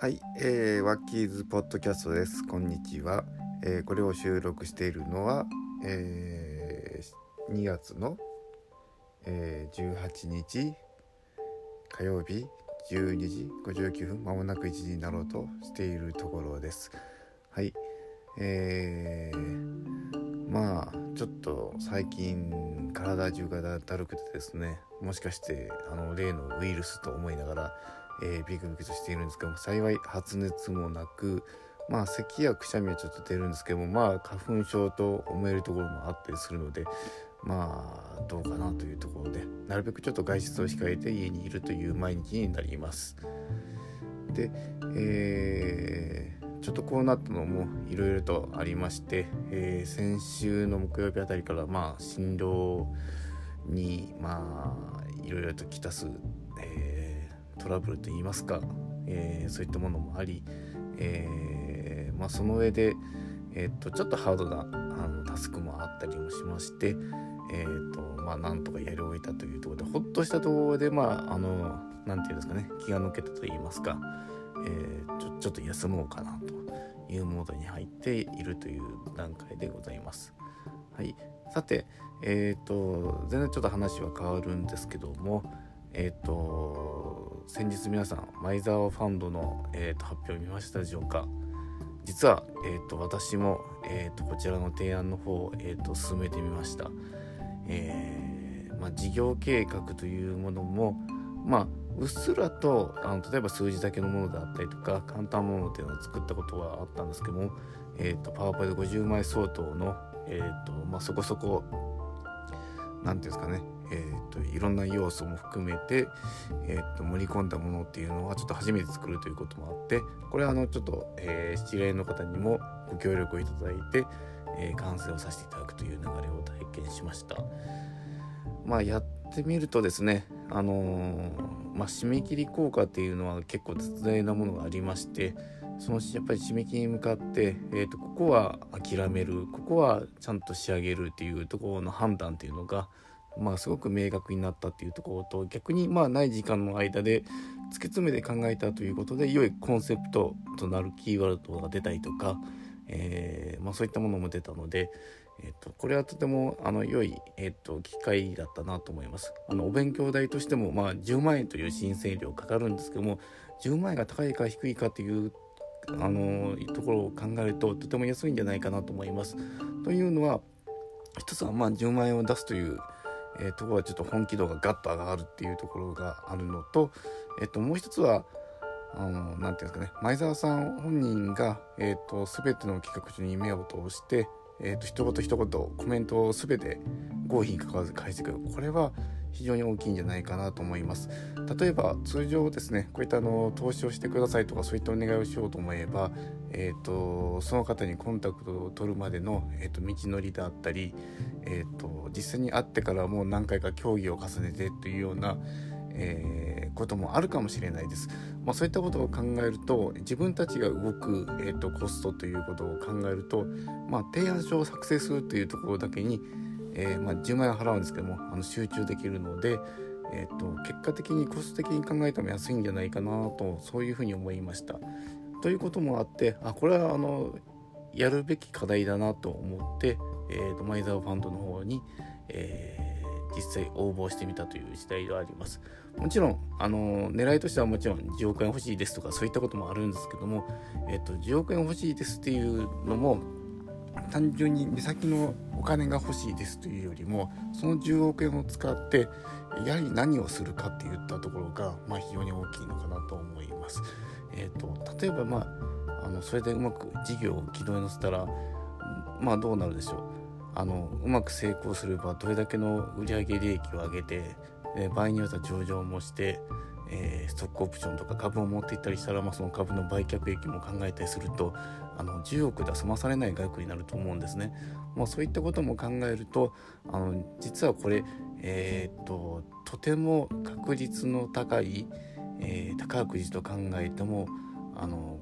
はい、えー、ワッキーズポッドキャストです。こんにちは。えー、これを収録しているのは、えー、2月の、えー、18日火曜日12時59分まもなく1時になろうとしているところです。はい、えー、まあちょっと最近体中がだるくてですねもしかしてあの例のウイルスと思いながらえー、ビクビクとしているんですけども幸い発熱もなくまあ咳やくしゃみはちょっと出るんですけどもまあ花粉症と思えるところもあったりするのでまあどうかなというところでなるべくちょっと外出を控えて家にいるという毎日になります。で、えー、ちょっとこうなったのもいろいろとありまして、えー、先週の木曜日あたりからまあ診療にまあいろいろときたす、トラブルといいますか、えー、そういったものもあり、えー、まあ、その上で、え、っとちょっとハードなあのタスクもあったりもしまして、えーとまあ、なんとかやり終えたというところでほっとしたところでまああのなんていうんですかね気が抜けたといいますか、えー、ちょちょっと休もうかなというモードに入っているという段階でございます。はい、さて、えーと全然ちょっと話は変わるんですけども、えっ、ー、と先日皆さんマイザーファンドの、えーと、発表を見ましたでしょうか？実は、えーと、私も、えーと、こちらの提案の方、えー、と進めてみました、えー、まあ、事業計画というものもまあうっすらとあの例えば数字だけのものであったりとか簡単ものっていうのを作ったことはあったんですけども、えー、とパワーポイント50枚相当の、えーとまあ、そこそこ何ていうんですかねえーと、いろんな要素も含めて、えーと、盛り込んだものっていうのはちょっと初めて作るということもあってこれはあのちょっと、えー、知り合いの方にもご協力をいただいて、えー、完成をさせていただくという流れを体験しました。まあ、やってみるとですね、あのー、まあ、締め切り効果っていうのは結構絶大なものがありましてそのやっぱり締め切りに向かって、えーとここは諦めるここはちゃんと仕上げるっていうところの判断っていうのがまあ、すごく明確になったっていうところと逆にまあない時間の間で突き詰めて考えたということで良いコンセプトとなるキーワードが出たりとか、えー、まあ、そういったものも出たので、えーと、これはとてもあの良い、えーと、機会だったなと思います。あのお勉強代としても、まあ、10万円という申請料かかるんですけども10万円が高いか低いかっていうあのところを考えるととても安いんじゃないかなと思います。というのは一つはまあ10万円を出すというえー、ところはちょっと本気度がガッと上がるっていうところがあるのと、えー、ともう一つは何て言うんですかね前澤さん本人が、えーと、全ての企画中に目を通して、えーと、一言一言コメントを全て合否に関わらず返してくる。これは非常に大きいんじゃないかなと思います。例えば通常ですねこういったあの投資をしてくださいとかそういったお願いをしようと思えば、えーと、その方にコンタクトを取るまでの、えーと、道のりであったり、えーと、実際に会ってからもう何回か協議を重ねてというような、えー、こともあるかもしれないです、まあ、そういったことを考えると自分たちが動く、えー、とコストということを考えると、まあ、提案書を作成するというところだけにえー、まあ、10万円払うんですけどもあの集中できるので、えーと、結果的にコスト的に考えても安いんじゃないかなとそういうふうに思いました。ということもあってあこれはあのやるべき課題だなと思って、えーと、マイザーファンドの方に、えー、実際応募してみたという時代ではあります。もちろんあの狙いとしてはもちろん10億円欲しいですとかそういったこともあるんですけども、えーと10億円欲しいですっていうのも単純に目先のお金が欲しいですというよりもその10億円を使ってやはり何をするかっていったところが、まあ、非常に大きいのかなと思います。えーと、例えば、まあ、あのそれでうまく事業を軌道に乗せたら、まあ、どうなるでしょうあのうまく成功すればどれだけの売上利益を上げて、え場合によっては上場もして、えー、ストックオプションとか株を持っていったりしたら、まあ、その株の売却益も考えたりするとあの10億では済まされない額になると思うんですね。まあ、そういったことも考えるとあの実はこれ、えー、っととても確率の高い、えー、高くじと考えてもあの、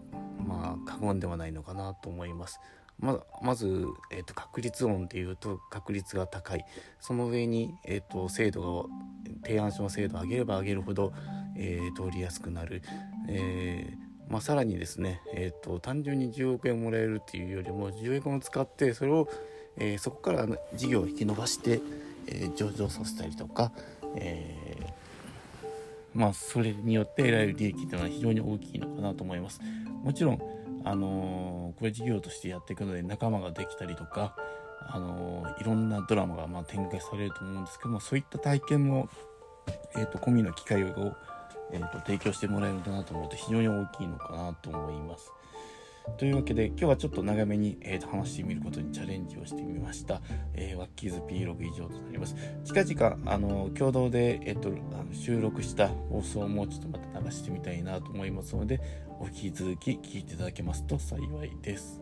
まあ、過言ではないのかなと思います。ままず、えーと、確率音でいうと確率が高いその上に、えーと、精度を提案書の精度を上げれば上げるほど、えー、通りやすくなる、えー、まあ、さらにですね、えーと、単純に10億円もらえるっていうよりも10億円を使ってそれを、え、そこから事業を引き伸ばして、え、上場させたりとか、え、まあ、それによって得られる利益というのは非常に大きいのかなと思います。もちろん、あのこれ事業としてやっていくので仲間ができたりとか、あのいろんなドラマがま展開されると思うんですけどもそういった体験も、えーと、込みの機会をえーと、提供してもらえるんだなと思うと非常に大きいのかなと思います。というわけで今日はちょっと長めに、えー、と話してみることにチャレンジをしてみました。えー、ワッキーズ P ログ以上となります。近々あの共同で、えーと、あの収録した放送もちょっとまた流してみたいなと思いますのでお引き続き聞いていただけますと幸いです。